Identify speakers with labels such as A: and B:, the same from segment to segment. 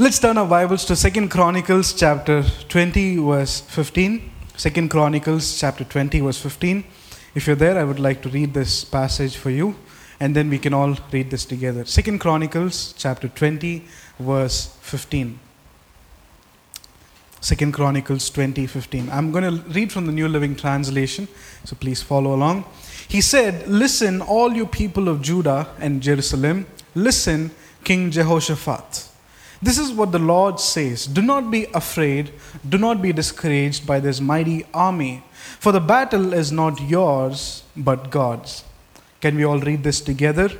A: Let's turn our Bibles to Second Chronicles chapter 20, verse 15. Second Chronicles chapter 20, verse 15. If you're there, I would like to read this passage for you, and then we can all read this together. Second Chronicles chapter 20, verse 15. Second Chronicles 20, 15. I'm going to read from the New Living Translation, so please follow along. He said, Listen, all you people of Judah and Jerusalem, listen, King Jehoshaphat. This is what the Lord says Do not be afraid, do not be discouraged by this mighty army, for the battle is not yours, but God's. Can we all read this together?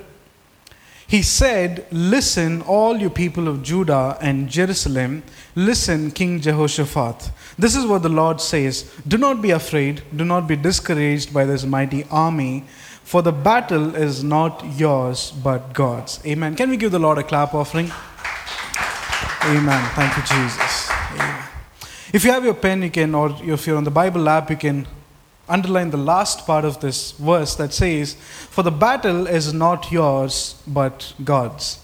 A: He said, Listen, all you people of Judah and Jerusalem, listen, King Jehoshaphat. This is what the Lord says Do not be afraid, do not be discouraged by this mighty army, for the battle is not yours, but God's. Amen. Can we give the Lord a clap offering? Amen. Thank you, Jesus. Amen. If you have your pen, you can, or if you're on the Bible app, you can underline the last part of this verse that says, For the battle is not yours, but God's.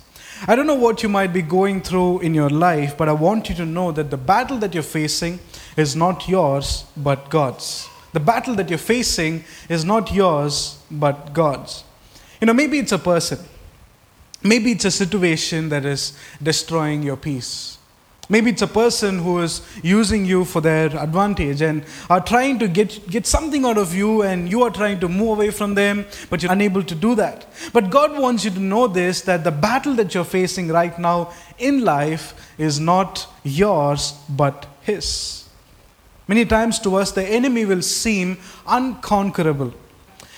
A: I don't know what you might be going through in your life, but I want you to know that the battle that you're facing is not yours, but God's. The battle that you're facing is not yours, but God's. You know, maybe it's a person, maybe it's a situation that is destroying your peace. Maybe it's a person who is using you for their advantage and are trying to get, get something out of you, and you are trying to move away from them, but you're unable to do that. But God wants you to know this that the battle that you're facing right now in life is not yours, but His. Many times to us, the enemy will seem unconquerable.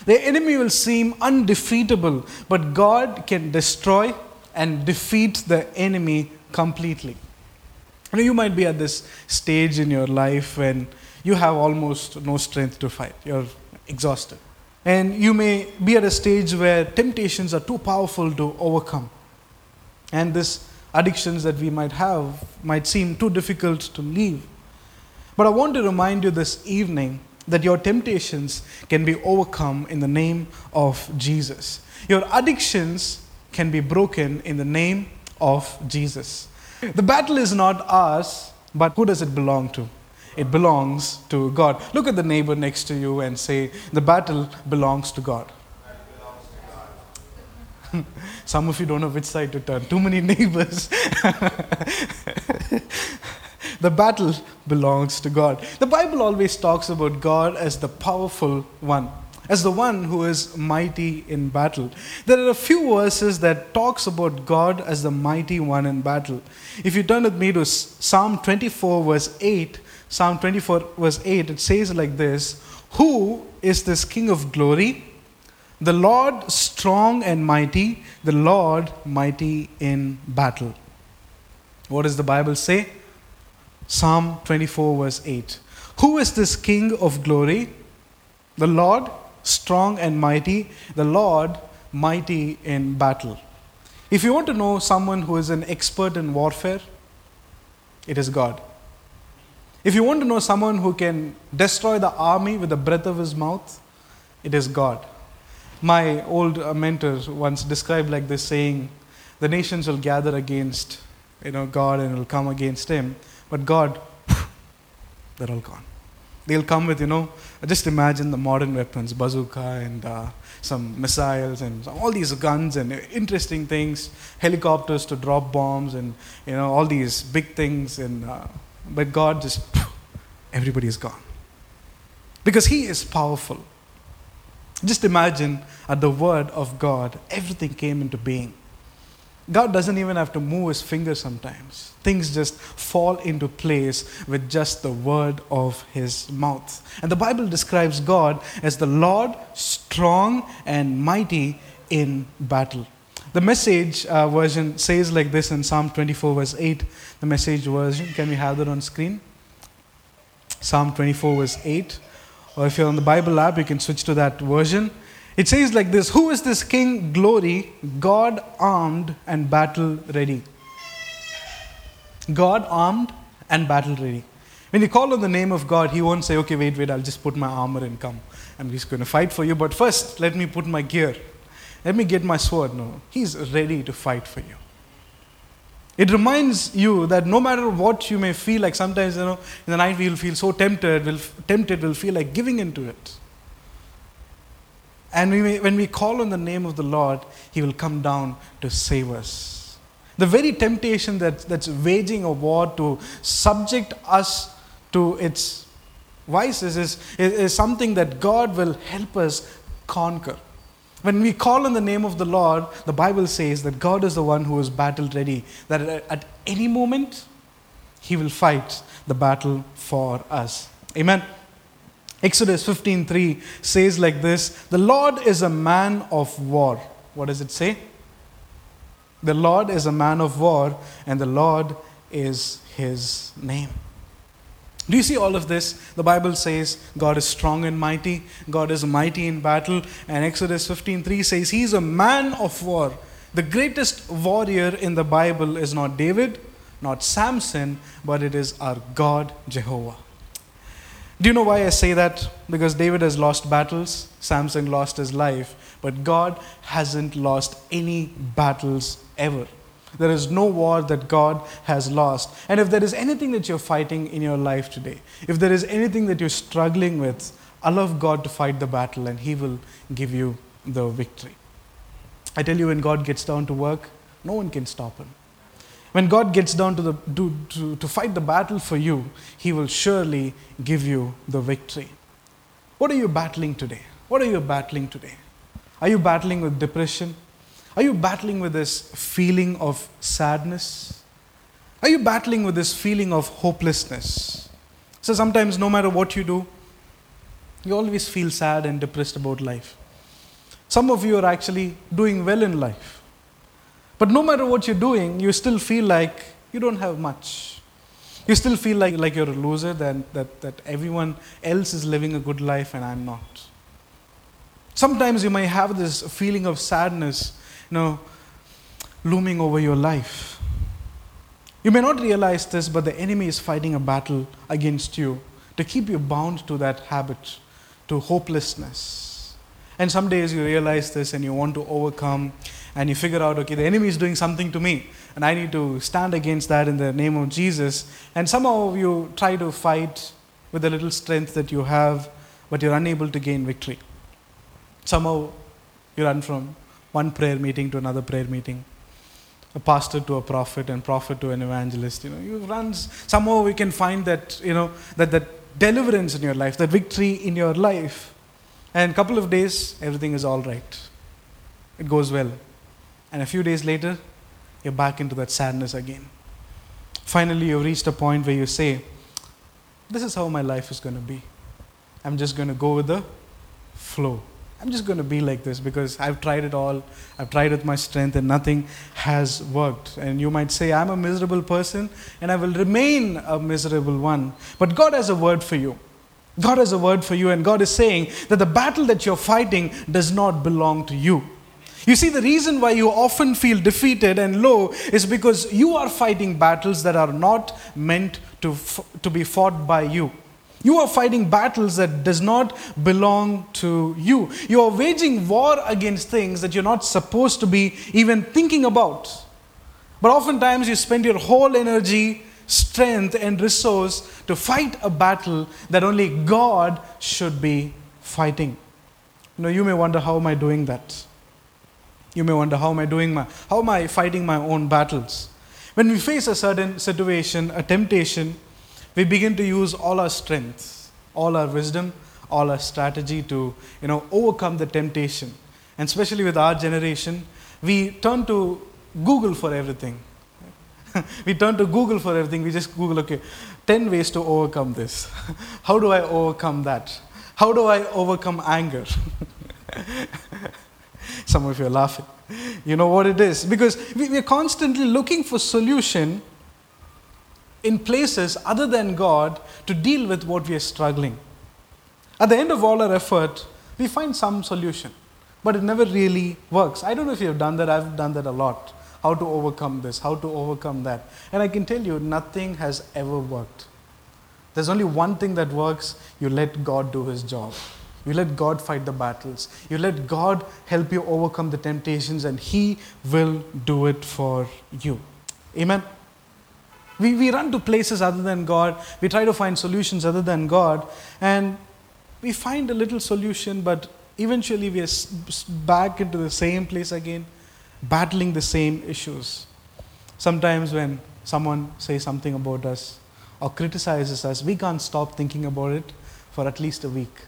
A: The enemy will seem undefeatable, but God can destroy and defeat the enemy completely. You, you might be at this stage in your life when you have almost no strength to fight. You're exhausted. And you may be at a stage where temptations are too powerful to overcome. And these addictions that we might have might seem too difficult to leave. But I want to remind you this evening that your temptations can be overcome in the name of Jesus. Your addictions can be broken in the name of Jesus. The battle is not ours, but who does it belong to? It belongs to God. Look at the neighbor next to you and say, The battle belongs to God. Some of you don't know which side to turn. Too many neighbors. the battle belongs to God. The Bible always talks about God as the powerful one as the one who is mighty in battle. There are a few verses that talks about God as the mighty one in battle. If you turn with me to Psalm 24 verse 8, Psalm 24 verse 8, it says like this, "Who is this king of glory? The Lord strong and mighty, the Lord mighty in battle." What does the Bible say? Psalm 24 verse 8. Who is this king of glory? The Lord strong and mighty, the Lord mighty in battle. If you want to know someone who is an expert in warfare, it is God. If you want to know someone who can destroy the army with the breath of his mouth, it is God. My old uh, mentor once described like this saying, the nations will gather against you know, God and will come against him, but God, they're all gone. They'll come with, you know, just imagine the modern weapons, bazooka and uh, some missiles and all these guns and interesting things, helicopters to drop bombs and, you know, all these big things. And, uh, but God just, everybody is gone. Because He is powerful. Just imagine at the word of God, everything came into being. God doesn't even have to move his finger sometimes. Things just fall into place with just the word of his mouth. And the Bible describes God as the Lord, strong and mighty in battle. The message uh, version says like this in Psalm 24, verse 8. The message version, can we have that on screen? Psalm 24, verse 8. Or if you're on the Bible app, you can switch to that version. It says like this Who is this king? Glory, God armed and battle ready. God armed and battle ready. When you call on the name of God, He won't say, Okay, wait, wait, I'll just put my armor and come. I'm just going to fight for you, but first, let me put my gear. Let me get my sword. No, He's ready to fight for you. It reminds you that no matter what you may feel like, sometimes, you know, in the night we'll feel so tempted, we'll, tempted, we'll feel like giving into it. And we when we call on the name of the Lord, He will come down to save us. The very temptation that, that's waging a war to subject us to its vices is, is, is something that God will help us conquer. When we call on the name of the Lord, the Bible says that God is the one who is battle ready, that at any moment, He will fight the battle for us. Amen. Exodus 15:3 says like this, "The Lord is a man of war." What does it say? The Lord is a man of war, and the Lord is his name. Do you see all of this? The Bible says God is strong and mighty, God is mighty in battle, and Exodus 15:3 says he is a man of war. The greatest warrior in the Bible is not David, not Samson, but it is our God Jehovah. Do you know why I say that? Because David has lost battles, Samson lost his life, but God hasn't lost any battles ever. There is no war that God has lost. And if there is anything that you're fighting in your life today, if there is anything that you're struggling with, allow God to fight the battle and He will give you the victory. I tell you, when God gets down to work, no one can stop Him. When God gets down to, the, to, to, to fight the battle for you, He will surely give you the victory. What are you battling today? What are you battling today? Are you battling with depression? Are you battling with this feeling of sadness? Are you battling with this feeling of hopelessness? So sometimes, no matter what you do, you always feel sad and depressed about life. Some of you are actually doing well in life. But no matter what you're doing, you still feel like you don't have much. You still feel like, like you're a loser, that, that, that everyone else is living a good life and I'm not. Sometimes you may have this feeling of sadness you know, looming over your life. You may not realize this, but the enemy is fighting a battle against you to keep you bound to that habit, to hopelessness. And some days you realize this and you want to overcome and you figure out, okay, the enemy is doing something to me and I need to stand against that in the name of Jesus. And somehow you try to fight with the little strength that you have, but you're unable to gain victory. Somehow you run from one prayer meeting to another prayer meeting, a pastor to a prophet, and prophet to an evangelist. You know, you run. Somehow we can find that you know that that deliverance in your life, that victory in your life, and a couple of days everything is all right. It goes well, and a few days later, you're back into that sadness again. Finally, you've reached a point where you say, "This is how my life is going to be. I'm just going to go with the flow." I'm just going to be like this because I've tried it all. I've tried with my strength and nothing has worked. And you might say, I'm a miserable person and I will remain a miserable one. But God has a word for you. God has a word for you, and God is saying that the battle that you're fighting does not belong to you. You see, the reason why you often feel defeated and low is because you are fighting battles that are not meant to, to be fought by you. You are fighting battles that does not belong to you. You are waging war against things that you're not supposed to be even thinking about. But oftentimes you spend your whole energy, strength, and resource to fight a battle that only God should be fighting. Know, you may wonder how am I doing that? You may wonder how am I doing my how am I fighting my own battles? When we face a certain situation, a temptation, we begin to use all our strength, all our wisdom, all our strategy to you know, overcome the temptation. And especially with our generation, we turn to Google for everything. we turn to Google for everything. We just Google, okay, 10 ways to overcome this. How do I overcome that? How do I overcome anger? Some of you are laughing. You know what it is? Because we, are constantly looking for solution in places other than God to deal with what we are struggling. At the end of all our effort, we find some solution, but it never really works. I don't know if you've done that, I've done that a lot. How to overcome this, how to overcome that. And I can tell you, nothing has ever worked. There's only one thing that works you let God do His job. You let God fight the battles. You let God help you overcome the temptations, and He will do it for you. Amen. We, we run to places other than God. We try to find solutions other than God. And we find a little solution, but eventually we are back into the same place again, battling the same issues. Sometimes when someone says something about us or criticizes us, we can't stop thinking about it for at least a week.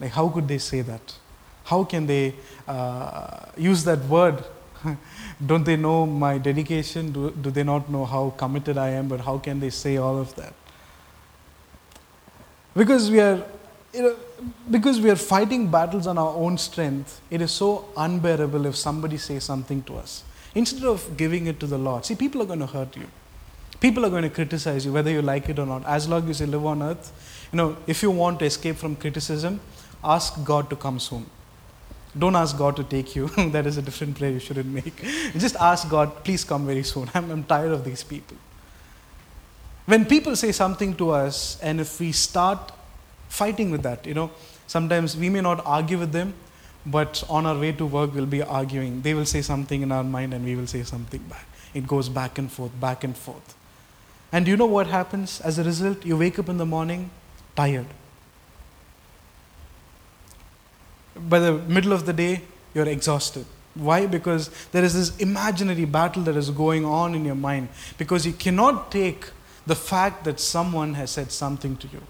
A: Like, how could they say that? How can they uh, use that word? Don't they know my dedication? Do, do they not know how committed I am? But how can they say all of that? Because we are, you know, because we are fighting battles on our own strength, it is so unbearable if somebody says something to us. Instead of giving it to the Lord, see, people are going to hurt you. People are going to criticize you, whether you like it or not. As long as you live on earth, you know, if you want to escape from criticism, ask God to come soon. Don't ask God to take you. that is a different prayer you shouldn't make. Just ask God, please come very soon. I'm, I'm tired of these people. When people say something to us, and if we start fighting with that, you know, sometimes we may not argue with them, but on our way to work, we'll be arguing. They will say something in our mind, and we will say something back. It goes back and forth, back and forth. And you know what happens as a result? You wake up in the morning tired. By the middle of the day, you're exhausted. Why? Because there is this imaginary battle that is going on in your mind. Because you cannot take the fact that someone has said something to you.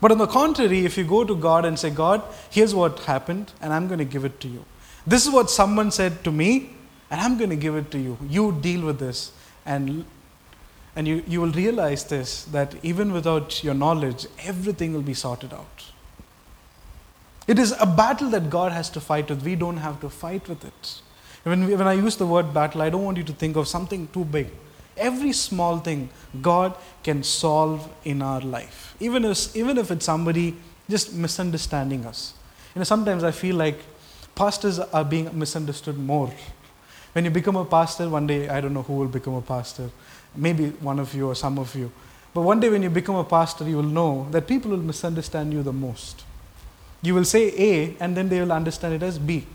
A: But on the contrary, if you go to God and say, God, here's what happened, and I'm going to give it to you. This is what someone said to me, and I'm going to give it to you. You deal with this. And, and you, you will realize this that even without your knowledge, everything will be sorted out. It is a battle that God has to fight with. We don't have to fight with it. When, we, when I use the word battle, I don't want you to think of something too big. Every small thing God can solve in our life, even if, even if it's somebody just misunderstanding us. You know, sometimes I feel like pastors are being misunderstood more. When you become a pastor, one day, I don't know who will become a pastor, maybe one of you or some of you. But one day when you become a pastor, you will know that people will misunderstand you the most. You will say A, and then they will understand it as B.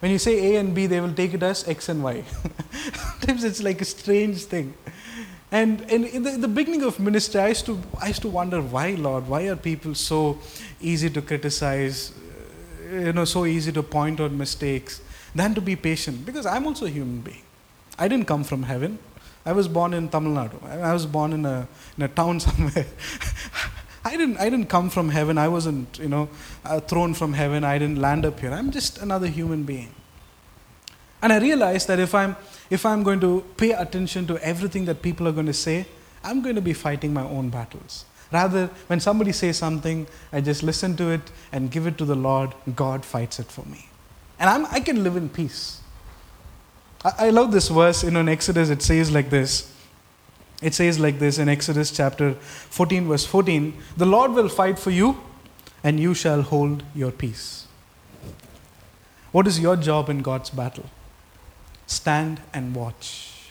A: When you say A and B, they will take it as X and Y. Sometimes it's like a strange thing. And, in, the, in the beginning of ministry, I used, to, I used to wonder why, Lord, why are people so easy to criticize, uh, you know, so easy to point out mistakes, than to be patient? Because I'm also a human being. I didn't come from heaven. I was born in Tamil Nadu. I was born in a, in a town somewhere. I didn't, I didn't come from heaven. I wasn't, you know, uh, thrown from heaven. I didn't land up here. I'm just another human being. And I realized that if I'm, if I'm going to pay attention to everything that people are going to say, I'm going to be fighting my own battles. Rather, when somebody says something, I just listen to it and give it to the Lord. God fights it for me. And I'm, I can live in peace. I, I love this verse. You know, in Exodus, it says like this it says like this in Exodus chapter 14, verse 14 The Lord will fight for you, and you shall hold your peace. What is your job in God's battle? Stand and watch.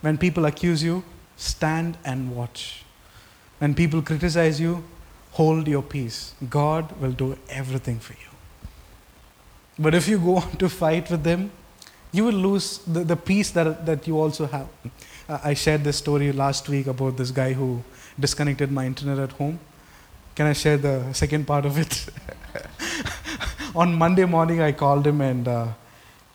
A: When people accuse you, stand and watch. When people criticize you, hold your peace. God will do everything for you. But if you go on to fight with them, you will lose the, the peace that, that you also have. I shared this story last week about this guy who disconnected my internet at home. Can I share the second part of it? On Monday morning, I called him, and uh,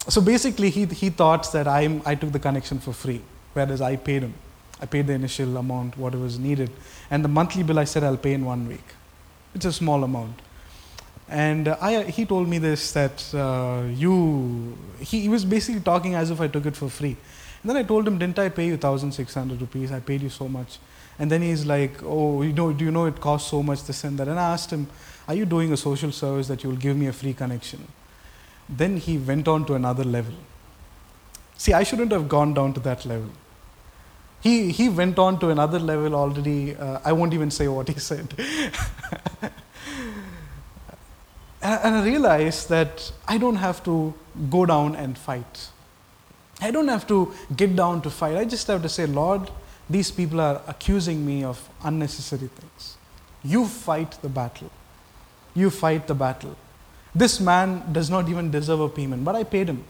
A: so basically, he, he thought that I'm, I took the connection for free, whereas I paid him. I paid the initial amount, what was needed. And the monthly bill, I said I'll pay in one week. It's a small amount. And uh, I, he told me this that uh, you, he, he was basically talking as if I took it for free. And then I told him, didn't I pay you 1,600 rupees? I paid you so much. And then he's like, oh, you know, do you know it costs so much, this and that? And I asked him, are you doing a social service that you will give me a free connection? Then he went on to another level. See, I shouldn't have gone down to that level. He, he went on to another level already. Uh, I won't even say what he said. and I realized that I don't have to go down and fight. I don't have to get down to fight. I just have to say, Lord, these people are accusing me of unnecessary things. You fight the battle. You fight the battle. This man does not even deserve a payment, but I paid him.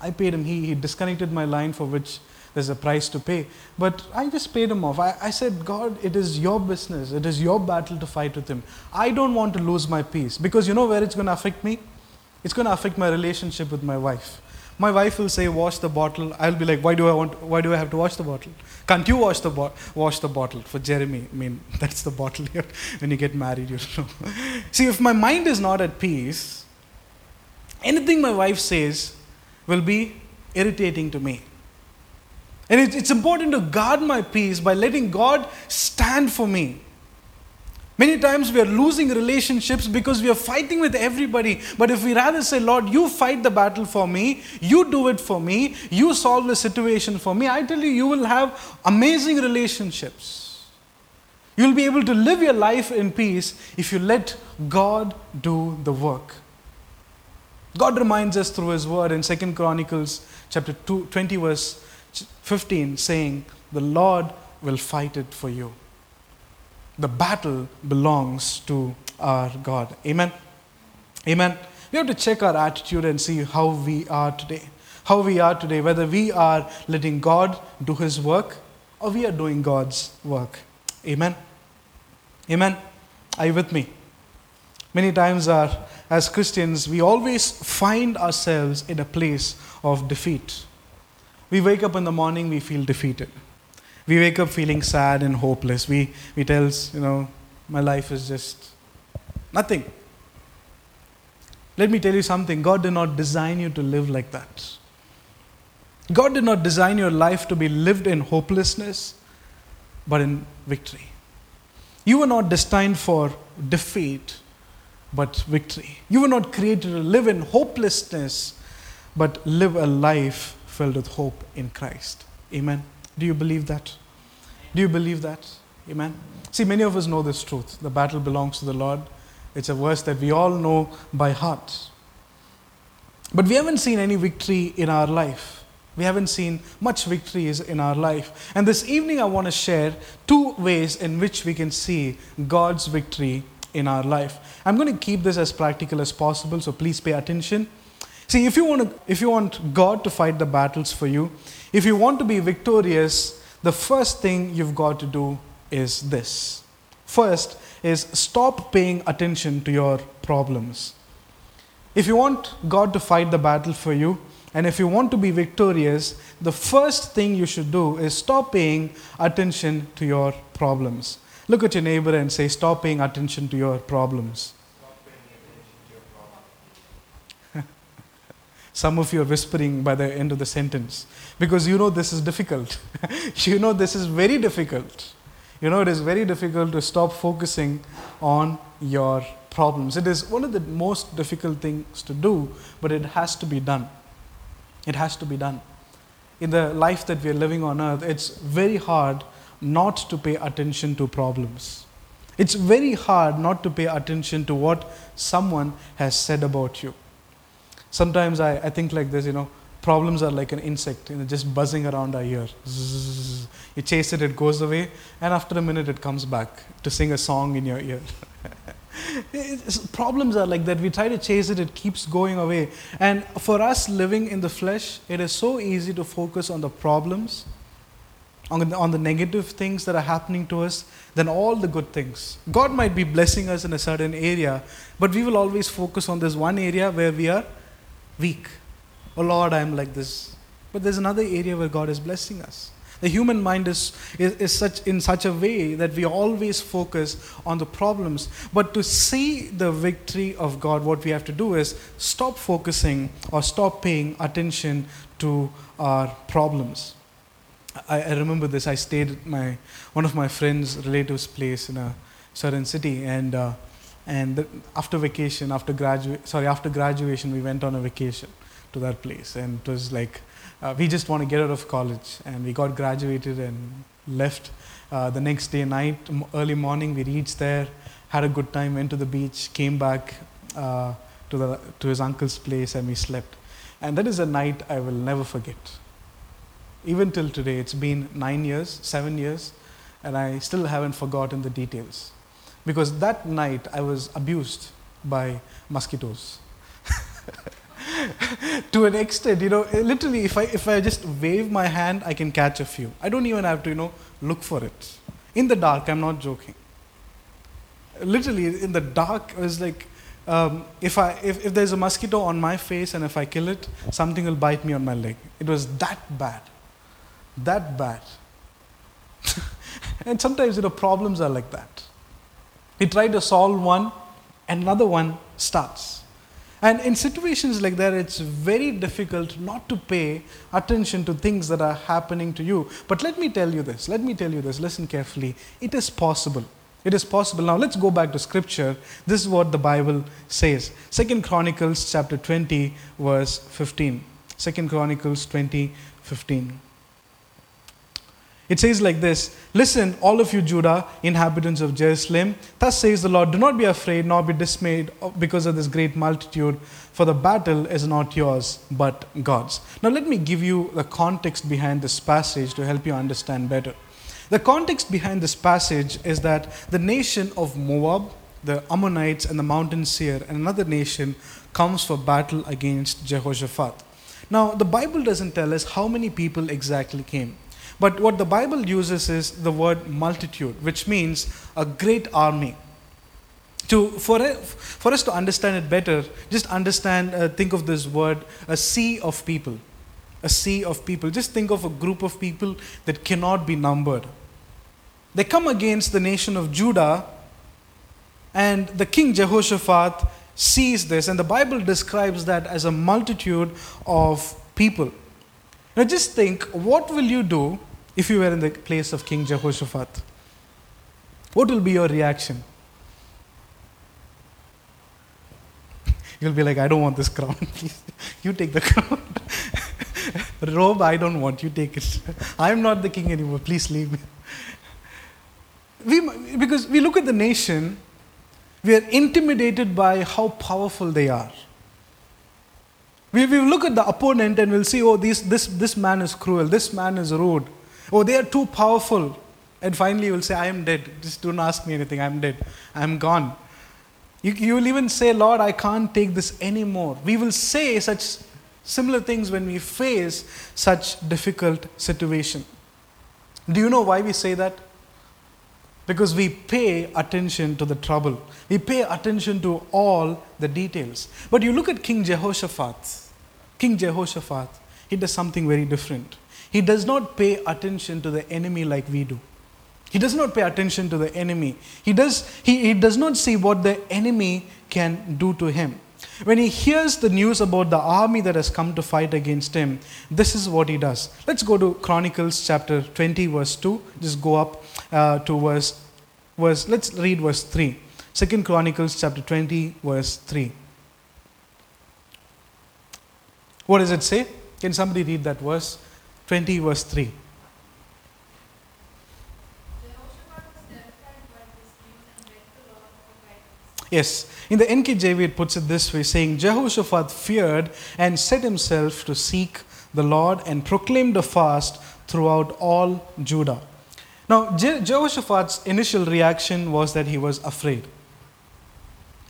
A: I paid him. He, he disconnected my line for which there's a price to pay. But I just paid him off. I, I said, God, it is your business. It is your battle to fight with him. I don't want to lose my peace because you know where it's going to affect me? It's going to affect my relationship with my wife. My wife will say, wash the bottle. I'll be like, why do I want, why do I have to wash the bottle? Can't you wash the, bo- wash the bottle? For Jeremy, I mean, that's the bottle here. when you get married, you know. See, if my mind is not at peace, anything my wife says will be irritating to me. And it's important to guard my peace by letting God stand for me. Many times we are losing relationships because we are fighting with everybody. But if we rather say, Lord, you fight the battle for me, you do it for me, you solve the situation for me, I tell you, you will have amazing relationships. You'll be able to live your life in peace if you let God do the work. God reminds us through His word in 2 Chronicles chapter 2, 20, verse 15, saying, The Lord will fight it for you the battle belongs to our God. Amen. Amen. We have to check our attitude and see how we are today. How we are today, whether we are letting God do His work or we are doing God's work. Amen. Amen. Are you with me? Many times, our, as Christians, we always find ourselves in a place of defeat. We wake up in the morning, we feel defeated. We wake up feeling sad and hopeless. We, we tell, you know, my life is just nothing. Let me tell you something God did not design you to live like that. God did not design your life to be lived in hopelessness, but in victory. You were not destined for defeat, but victory. You were not created to live in hopelessness, but live a life filled with hope in Christ. Amen. Do you believe that? Do you believe that? Amen. See, many of us know this truth. The battle belongs to the Lord. It's a verse that we all know by heart. But we haven't seen any victory in our life. We haven't seen much victories in our life. And this evening, I want to share two ways in which we can see God's victory in our life. I'm going to keep this as practical as possible, so please pay attention. See, if you want, to, if you want God to fight the battles for you, if you want to be victorious, the first thing you've got to do is this. First is stop paying attention to your problems. If you want God to fight the battle for you, and if you want to be victorious, the first thing you should do is stop paying attention to your problems. Look at your neighbor and say, Stop paying attention to your problems. Some of you are whispering by the end of the sentence because you know this is difficult. you know this is very difficult. You know it is very difficult to stop focusing on your problems. It is one of the most difficult things to do, but it has to be done. It has to be done. In the life that we are living on earth, it's very hard not to pay attention to problems. It's very hard not to pay attention to what someone has said about you. Sometimes I, I think like this, you know, problems are like an insect, you know, just buzzing around our ear. Zzz, you chase it, it goes away, and after a minute it comes back to sing a song in your ear. problems are like that. We try to chase it, it keeps going away. And for us living in the flesh, it is so easy to focus on the problems, on the, on the negative things that are happening to us, than all the good things. God might be blessing us in a certain area, but we will always focus on this one area where we are weak. Oh Lord, I am like this. But there's another area where God is blessing us. The human mind is, is, is, such, in such a way that we always focus on the problems. But to see the victory of God, what we have to do is stop focusing or stop paying attention to our problems. I, I remember this. I stayed at my, one of my friends' relatives' place in a certain city, and uh, and after vacation, after graduate, sorry, after graduation, we went on a vacation to that place, and it was like uh, we just want to get out of college, and we got graduated and left. Uh, the next day night, early morning, we reached there, had a good time, went to the beach, came back uh, to the to his uncle's place, and we slept. And that is a night I will never forget. Even till today, it's been nine years, seven years, and I still haven't forgotten the details because that night I was abused by mosquitoes. to an extent, you know, literally, if I, if I just wave my hand, I can catch a few. I don't even have to, you know, look for it. In the dark, I'm not joking. Literally, in the dark, it was like, um, if, I, if, if there's a mosquito on my face and if I kill it, something will bite me on my leg. It was that bad. That bad. and sometimes, you know, problems are like that. He tried to solve one, and another one starts. And in situations like that, it's very difficult not to pay attention to things that are happening to you. But let me tell you this, let me tell you this, listen carefully. It is possible. It is possible. Now let's go back to scripture. This is what the Bible says. Second Chronicles chapter 20, verse 15. Second Chronicles 20, 15. It says like this Listen, all of you, Judah, inhabitants of Jerusalem, thus says the Lord, do not be afraid nor be dismayed because of this great multitude, for the battle is not yours, but God's. Now, let me give you the context behind this passage to help you understand better. The context behind this passage is that the nation of Moab, the Ammonites, and the mountain Seir, and another nation comes for battle against Jehoshaphat. Now, the Bible doesn't tell us how many people exactly came. But what the Bible uses is the word multitude, which means a great army. To, for, for us to understand it better, just understand, uh, think of this word, a sea of people. A sea of people. Just think of a group of people that cannot be numbered. They come against the nation of Judah, and the king Jehoshaphat sees this, and the Bible describes that as a multitude of people. Now, just think what will you do if you were in the place of King Jehoshaphat? What will be your reaction? You'll be like, I don't want this crown, please. You take the crown. Robe, I don't want, you take it. I'm not the king anymore, please leave me. We, because we look at the nation, we are intimidated by how powerful they are. We, we look at the opponent and we'll see, oh, this, this, this man is cruel, this man is rude, oh, they are too powerful. And finally, you will say, I am dead. Just don't ask me anything, I'm dead, I'm gone. You, you will even say, Lord, I can't take this anymore. We will say such similar things when we face such difficult situation. Do you know why we say that? Because we pay attention to the trouble. We pay attention to all the details. But you look at King Jehoshaphat. King Jehoshaphat, he does something very different. He does not pay attention to the enemy like we do. He does not pay attention to the enemy. He does, he, he does not see what the enemy can do to him. When he hears the news about the army that has come to fight against him, this is what he does. Let's go to Chronicles chapter 20, verse 2. Just go up uh, to verse, verse, let's read verse 3. Second Chronicles chapter 20, verse 3. What does it say? Can somebody read that verse? 20, verse 3. Yes, in the NKJV it puts it this way saying, Jehoshaphat feared and set himself to seek the Lord and proclaimed a fast throughout all Judah. Now, Je- Jehoshaphat's initial reaction was that he was afraid.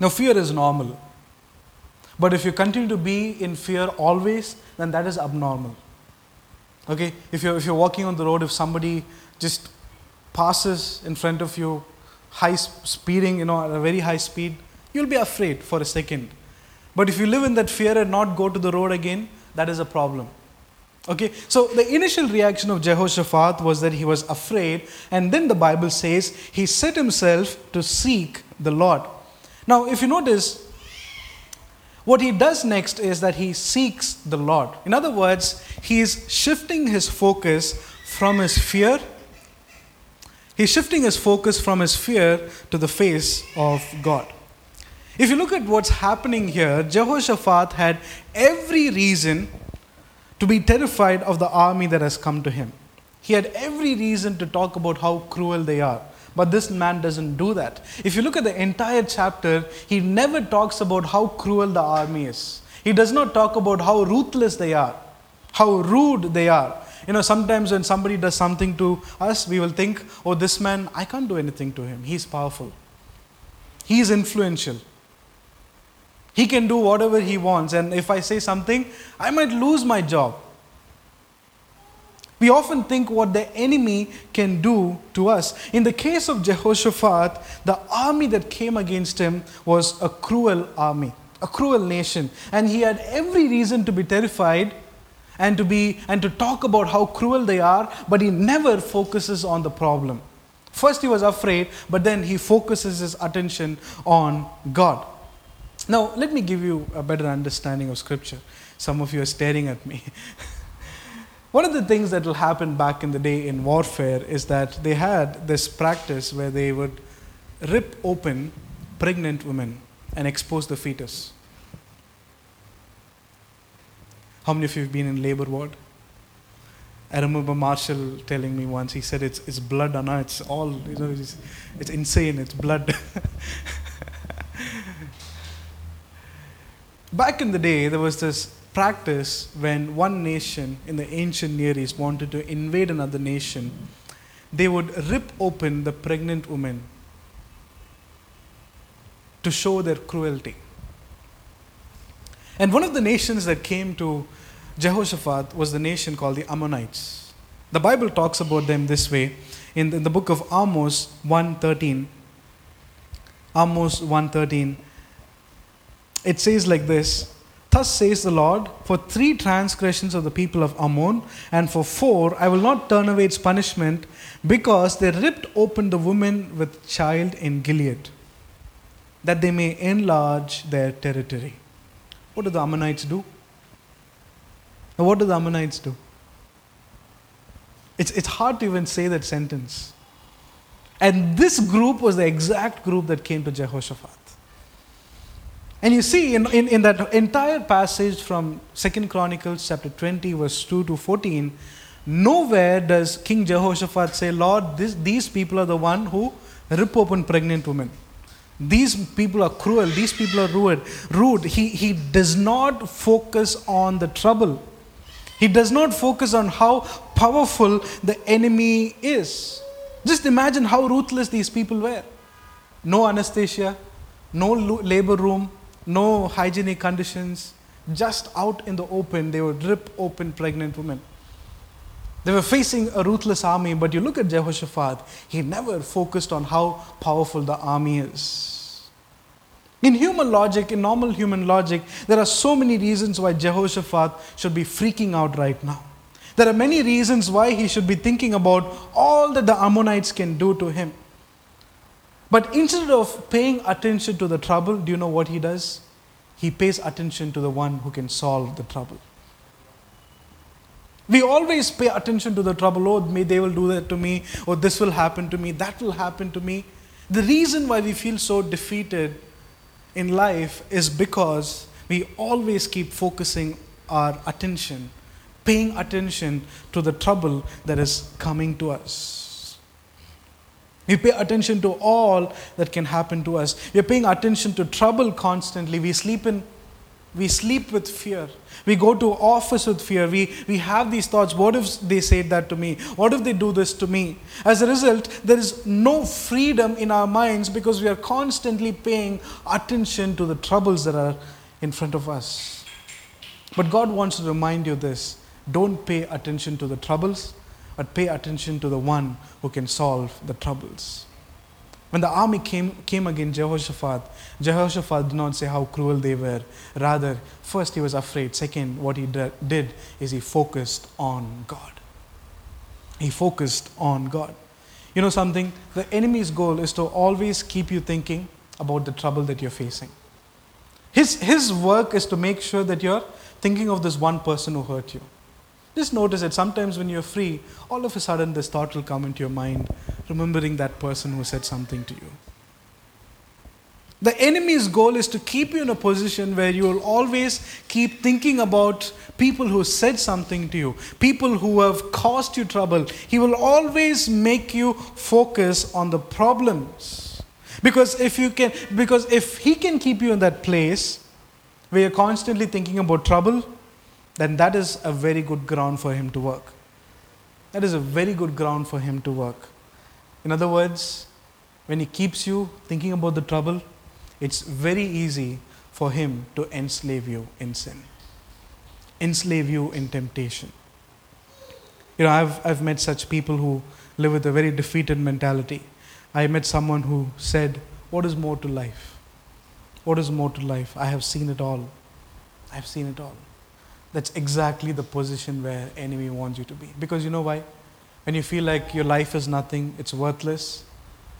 A: Now, fear is normal. But if you continue to be in fear always, then that is abnormal. Okay? If you're, if you're walking on the road, if somebody just passes in front of you, high speeding, you know, at a very high speed, you'll be afraid for a second. But if you live in that fear and not go to the road again, that is a problem. Okay, so the initial reaction of Jehoshaphat was that he was afraid, and then the Bible says he set himself to seek the Lord. Now, if you notice, what he does next is that he seeks the Lord. In other words, he is shifting his focus from his fear. He's shifting his focus from his fear to the face of God. If you look at what's happening here, Jehoshaphat had every reason to be terrified of the army that has come to him. He had every reason to talk about how cruel they are. But this man doesn't do that. If you look at the entire chapter, he never talks about how cruel the army is. He does not talk about how ruthless they are, how rude they are. You know, sometimes when somebody does something to us, we will think, oh, this man, I can't do anything to him. He's powerful, he's influential. He can do whatever he wants, and if I say something, I might lose my job. We often think what the enemy can do to us. In the case of Jehoshaphat, the army that came against him was a cruel army, a cruel nation. And he had every reason to be terrified and to, be, and to talk about how cruel they are, but he never focuses on the problem. First, he was afraid, but then he focuses his attention on God. Now, let me give you a better understanding of Scripture. Some of you are staring at me. One of the things that will happen back in the day in warfare is that they had this practice where they would rip open pregnant women and expose the fetus. How many of you have been in labor ward? I remember Marshall telling me once, he said, it's, it's blood, Anna. It's all, you know, it's, it's insane. It's blood. Back in the day, there was this practice when one nation in the ancient Near East wanted to invade another nation, they would rip open the pregnant woman to show their cruelty. And one of the nations that came to Jehoshaphat was the nation called the Ammonites. The Bible talks about them this way in the, in the book of Amos 1:13. Amos 1:13. It says like this Thus says the Lord, for three transgressions of the people of Ammon, and for four, I will not turn away its punishment, because they ripped open the woman with child in Gilead, that they may enlarge their territory. What do the Ammonites do? Now, what do the Ammonites do? It's, it's hard to even say that sentence. And this group was the exact group that came to Jehoshaphat. And you see, in, in, in that entire passage from Second Chronicles chapter 20, verse 2 to 14, nowhere does King Jehoshaphat say, Lord, this, these people are the one who rip open pregnant women. These people are cruel. These people are rude. Rude. He, he does not focus on the trouble. He does not focus on how powerful the enemy is. Just imagine how ruthless these people were. No anesthesia, no labor room, no hygienic conditions, just out in the open, they would rip open pregnant women. They were facing a ruthless army, but you look at Jehoshaphat, he never focused on how powerful the army is. In human logic, in normal human logic, there are so many reasons why Jehoshaphat should be freaking out right now. There are many reasons why he should be thinking about all that the Ammonites can do to him. But instead of paying attention to the trouble, do you know what he does? He pays attention to the one who can solve the trouble. We always pay attention to the trouble. Oh, may they will do that to me, or this will happen to me, that will happen to me. The reason why we feel so defeated in life is because we always keep focusing our attention, paying attention to the trouble that is coming to us. We pay attention to all that can happen to us. We are paying attention to trouble constantly. We sleep in we sleep with fear. We go to office with fear. We, we have these thoughts. What if they say that to me? What if they do this to me? As a result, there is no freedom in our minds because we are constantly paying attention to the troubles that are in front of us. But God wants to remind you this don't pay attention to the troubles, but pay attention to the one who can solve the troubles. When the army came, came against Jehoshaphat, Jehoshaphat did not say how cruel they were. Rather, first he was afraid. Second, what he did is he focused on God. He focused on God. You know something? The enemy's goal is to always keep you thinking about the trouble that you're facing. His, his work is to make sure that you're thinking of this one person who hurt you. Just notice that sometimes when you're free, all of a sudden this thought will come into your mind, remembering that person who said something to you. The enemy's goal is to keep you in a position where you will always keep thinking about people who said something to you, people who have caused you trouble. He will always make you focus on the problems. Because if you can because if he can keep you in that place where you're constantly thinking about trouble, then that is a very good ground for him to work. That is a very good ground for him to work. In other words, when he keeps you thinking about the trouble, it's very easy for him to enslave you in sin, enslave you in temptation. You know, I've, I've met such people who live with a very defeated mentality. I met someone who said, What is more to life? What is more to life? I have seen it all. I've seen it all. That's exactly the position where enemy wants you to be. Because you know why? When you feel like your life is nothing, it's worthless,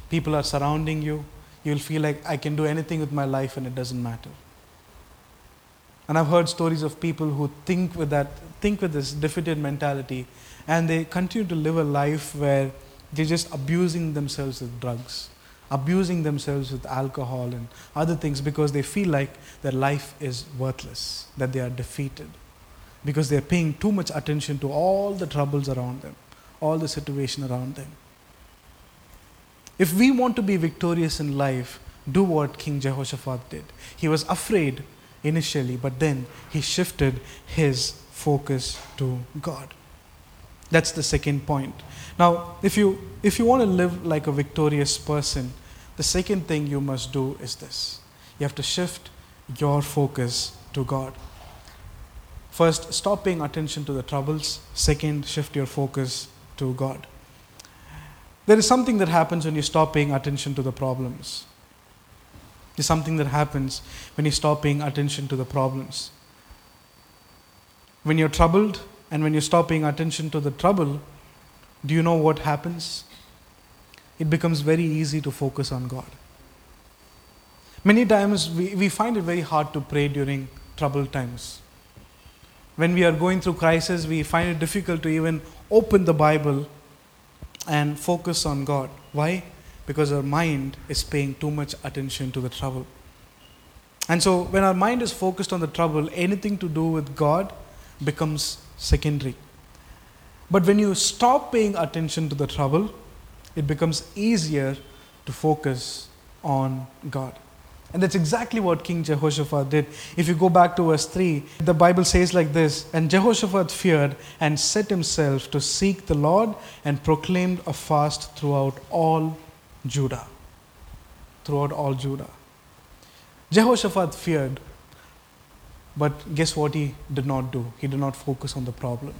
A: people are surrounding you, you'll feel like I can do anything with my life and it doesn't matter. And I've heard stories of people who think with that, think with this defeated mentality, and they continue to live a life where they're just abusing themselves with drugs, abusing themselves with alcohol and other things because they feel like their life is worthless, that they are defeated, because they're paying too much attention to all the troubles around them, all the situation around them. If we want to be victorious in life, do what King Jehoshaphat did. He was afraid initially, but then he shifted his focus to God. That's the second point. Now, if you, if you want to live like a victorious person, the second thing you must do is this you have to shift your focus to God. First, stop paying attention to the troubles. Second, shift your focus to God. There is something that happens when you stop paying attention to the problems. There's something that happens when you stop paying attention to the problems. When you're troubled and when you stop paying attention to the trouble, do you know what happens? It becomes very easy to focus on God. Many times we, we find it very hard to pray during troubled times. When we are going through crisis, we find it difficult to even open the Bible and focus on God. Why? Because our mind is paying too much attention to the trouble. And so, when our mind is focused on the trouble, anything to do with God becomes secondary. But when you stop paying attention to the trouble, it becomes easier to focus on God. And that's exactly what King Jehoshaphat did. If you go back to verse 3, the Bible says like this And Jehoshaphat feared and set himself to seek the Lord and proclaimed a fast throughout all Judah. Throughout all Judah. Jehoshaphat feared, but guess what he did not do? He did not focus on the problem.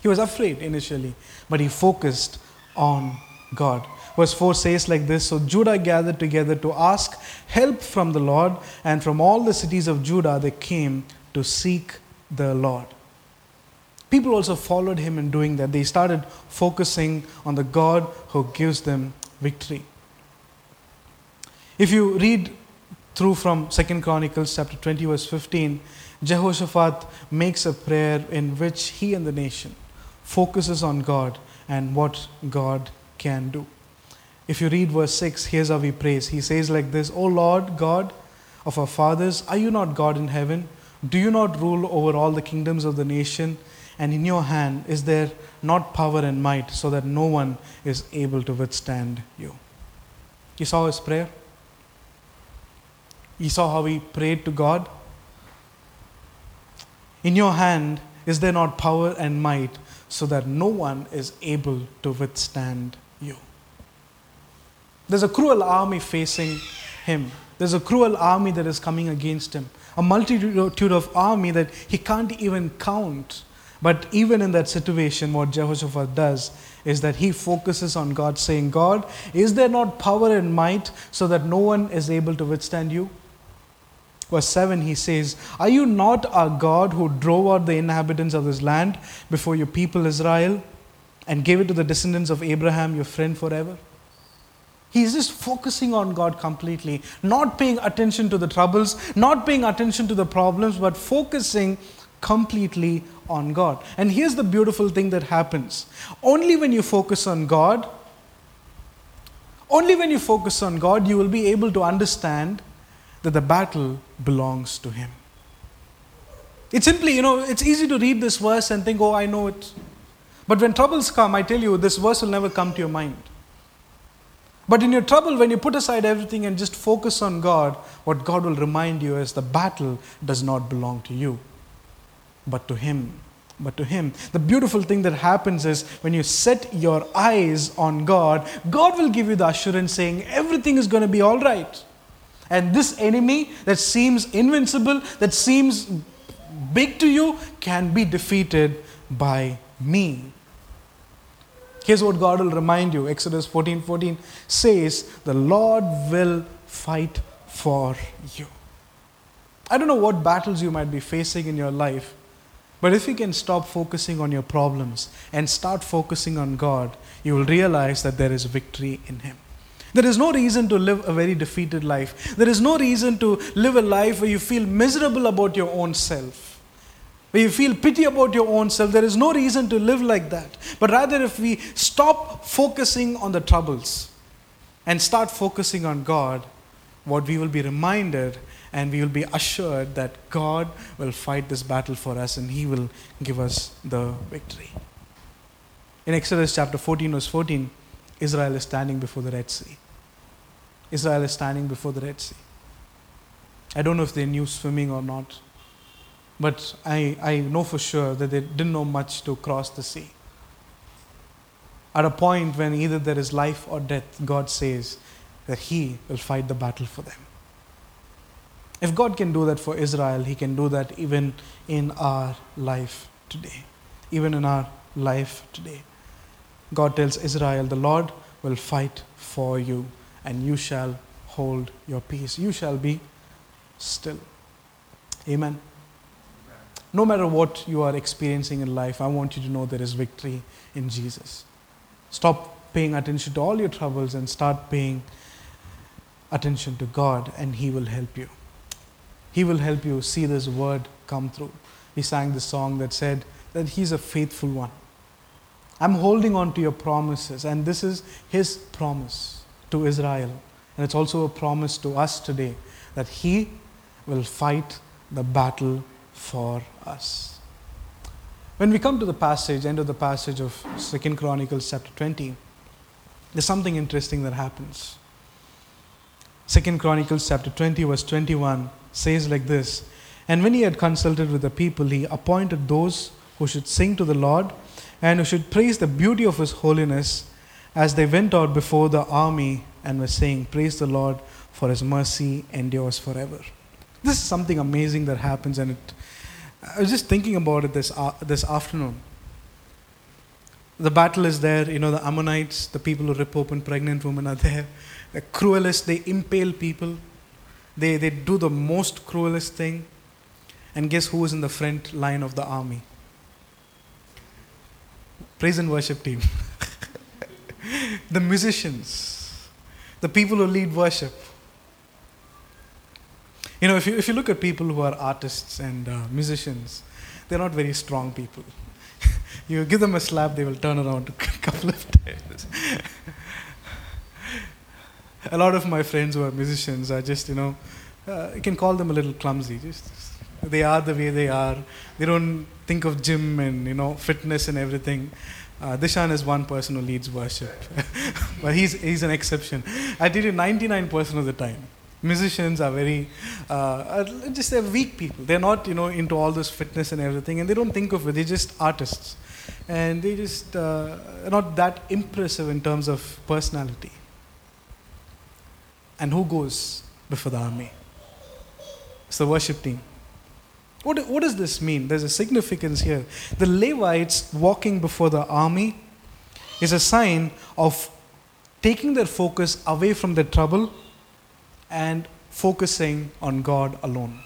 A: He was afraid initially, but he focused on God. Verse 4 says like this So Judah gathered together to ask help from the Lord, and from all the cities of Judah they came to seek the Lord. People also followed him in doing that. They started focusing on the God who gives them victory. If you read through from Second Chronicles chapter 20, verse 15, Jehoshaphat makes a prayer in which he and the nation focuses on God and what God can do. If you read verse 6, here's how he prays. He says like this O Lord God of our fathers, are you not God in heaven? Do you not rule over all the kingdoms of the nation? And in your hand is there not power and might, so that no one is able to withstand you? You saw his prayer? You saw how he prayed to God? In your hand is there not power and might, so that no one is able to withstand you? There's a cruel army facing him. There's a cruel army that is coming against him. A multitude of army that he can't even count. But even in that situation, what Jehoshaphat does is that he focuses on God, saying, God, is there not power and might so that no one is able to withstand you? Verse 7, he says, Are you not our God who drove out the inhabitants of this land before your people Israel and gave it to the descendants of Abraham, your friend forever? He's just focusing on God completely, not paying attention to the troubles, not paying attention to the problems, but focusing completely on God. And here's the beautiful thing that happens only when you focus on God, only when you focus on God, you will be able to understand that the battle belongs to Him. It's simply, you know, it's easy to read this verse and think, oh, I know it. But when troubles come, I tell you, this verse will never come to your mind. But in your trouble, when you put aside everything and just focus on God, what God will remind you is the battle does not belong to you, but to Him. But to Him. The beautiful thing that happens is when you set your eyes on God, God will give you the assurance saying everything is going to be all right. And this enemy that seems invincible, that seems big to you, can be defeated by me. Here's what God will remind you Exodus 14 14 says, The Lord will fight for you. I don't know what battles you might be facing in your life, but if you can stop focusing on your problems and start focusing on God, you will realize that there is victory in Him. There is no reason to live a very defeated life. There is no reason to live a life where you feel miserable about your own self where you feel pity about your own self, there is no reason to live like that. But rather, if we stop focusing on the troubles and start focusing on God, what we will be reminded and we will be assured that God will fight this battle for us and He will give us the victory. In Exodus chapter 14, verse 14, Israel is standing before the Red Sea. Israel is standing before the Red Sea. I don't know if they knew swimming or not. But I, I know for sure that they didn't know much to cross the sea. At a point when either there is life or death, God says that He will fight the battle for them. If God can do that for Israel, He can do that even in our life today. Even in our life today. God tells Israel, The Lord will fight for you, and you shall hold your peace. You shall be still. Amen. No matter what you are experiencing in life, I want you to know there is victory in Jesus. Stop paying attention to all your troubles and start paying attention to God, and He will help you. He will help you see this word come through. We sang the song that said that He's a faithful one. I'm holding on to your promises, and this is His promise to Israel. And it's also a promise to us today that He will fight the battle for us. When we come to the passage, end of the passage of Second Chronicles chapter 20, there's something interesting that happens. Second Chronicles chapter 20, verse 21 says like this And when he had consulted with the people, he appointed those who should sing to the Lord and who should praise the beauty of his holiness as they went out before the army and were saying, Praise the Lord, for his mercy endures forever. This is something amazing that happens, and it I was just thinking about it this, uh, this afternoon. The battle is there, you know, the Ammonites, the people who rip open pregnant women are there. The cruelest, they impale people. They, they do the most cruelest thing. And guess who is in the front line of the army? Praise and worship team. the musicians, the people who lead worship. You know, if you, if you look at people who are artists and uh, musicians, they're not very strong people. you give them a slap, they will turn around a couple of times. a lot of my friends who are musicians are just, you know, uh, you can call them a little clumsy. Just, they are the way they are. They don't think of gym and, you know, fitness and everything. Uh, Dishan is one person who leads worship, but he's, he's an exception. I tell you, 99% of the time, musicians are very uh, just they're weak people. They're not you know into all this fitness and everything and they don't think of it. They're just artists. And they just uh, not that impressive in terms of personality. And who goes before the army? It's the worship team. What, what does this mean? There's a significance here. The levites walking before the army is a sign of taking their focus away from their trouble and focusing on God alone.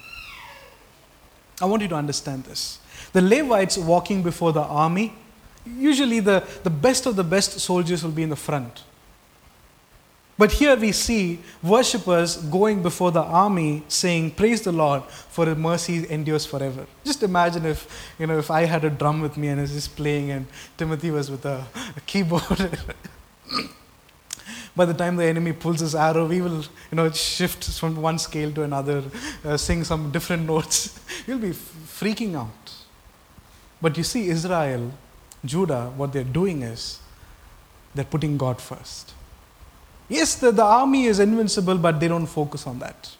A: I want you to understand this. The Levites walking before the army, usually the, the best of the best soldiers will be in the front. But here we see worshippers going before the army saying, Praise the Lord, for his mercy endures forever. Just imagine if, you know, if I had a drum with me and I was just playing and Timothy was with a, a keyboard. by the time the enemy pulls his arrow, we will, you know, shift from one scale to another, uh, sing some different notes. You'll be freaking out. But you see, Israel, Judah, what they're doing is they're putting God first. Yes, the, the army is invincible, but they don't focus on that.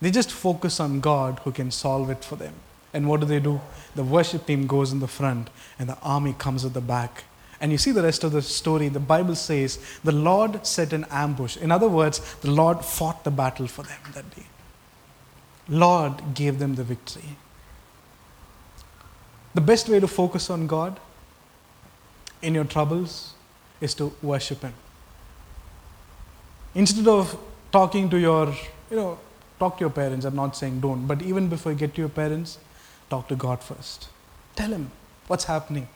A: They just focus on God who can solve it for them. And what do they do? The worship team goes in the front, and the army comes at the back And you see the rest of the story. The Bible says the Lord set an ambush. In other words, the Lord fought the battle for them that day. Lord gave them the victory. The best way to focus on God in your troubles is to worship Him. Instead of talking to your, you know, talk to your parents, I'm not saying don't, but even before you get to your parents, talk to God first. Tell Him what's happening.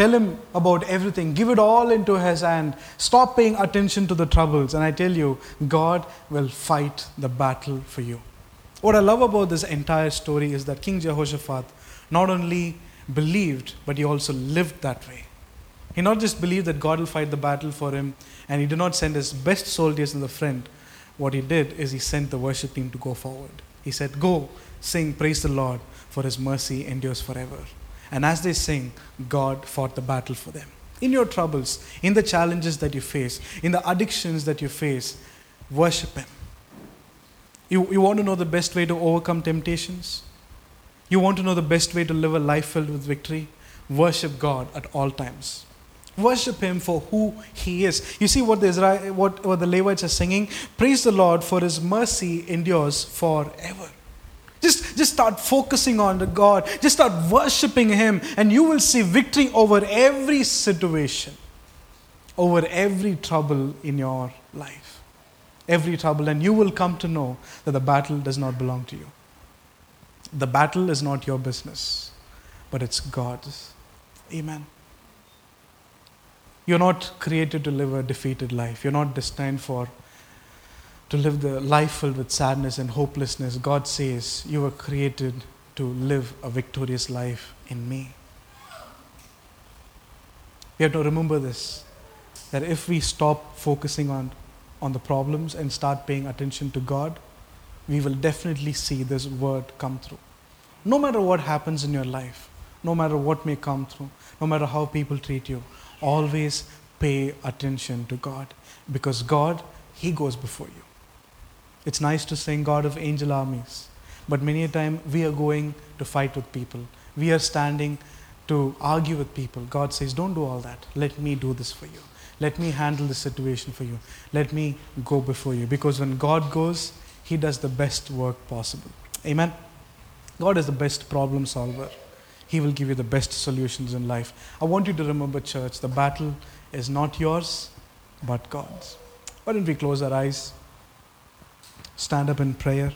A: Tell Him about everything. Give it all into His hand. Stop paying attention to the troubles. And I tell you, God will fight the battle for you. What I love about this entire story is that King Jehoshaphat not only believed, but he also lived that way. He not just believed that God will fight the battle for him, and he did not send his best soldiers in the front. What he did is he sent the worship team to go forward. He said, Go, sing, praise the Lord, for his mercy endures forever. And as they sing, God fought the battle for them. In your troubles, in the challenges that you face, in the addictions that you face, worship Him. You, you want to know the best way to overcome temptations? You want to know the best way to live a life filled with victory? Worship God at all times. Worship Him for who He is. You see what the, Israel, what, what the Levites are singing? Praise the Lord for His mercy endures forever. Just, just start focusing on the God. Just start worshiping Him, and you will see victory over every situation, over every trouble in your life. Every trouble, and you will come to know that the battle does not belong to you. The battle is not your business, but it's God's. Amen. You're not created to live a defeated life. You're not destined for to live the life filled with sadness and hopelessness. God says you were created to live a victorious life in me. We have to remember this that if we stop focusing on, on the problems and start paying attention to God, we will definitely see this word come through. No matter what happens in your life, no matter what may come through, no matter how people treat you, always pay attention to God because God, He goes before you. It's nice to sing God of angel armies, but many a time we are going to fight with people. We are standing to argue with people. God says, Don't do all that. Let me do this for you. Let me handle the situation for you. Let me go before you. Because when God goes, He does the best work possible. Amen. God is the best problem solver. He will give you the best solutions in life. I want you to remember, church, the battle is not yours, but God's. Why don't we close our eyes, stand up in prayer?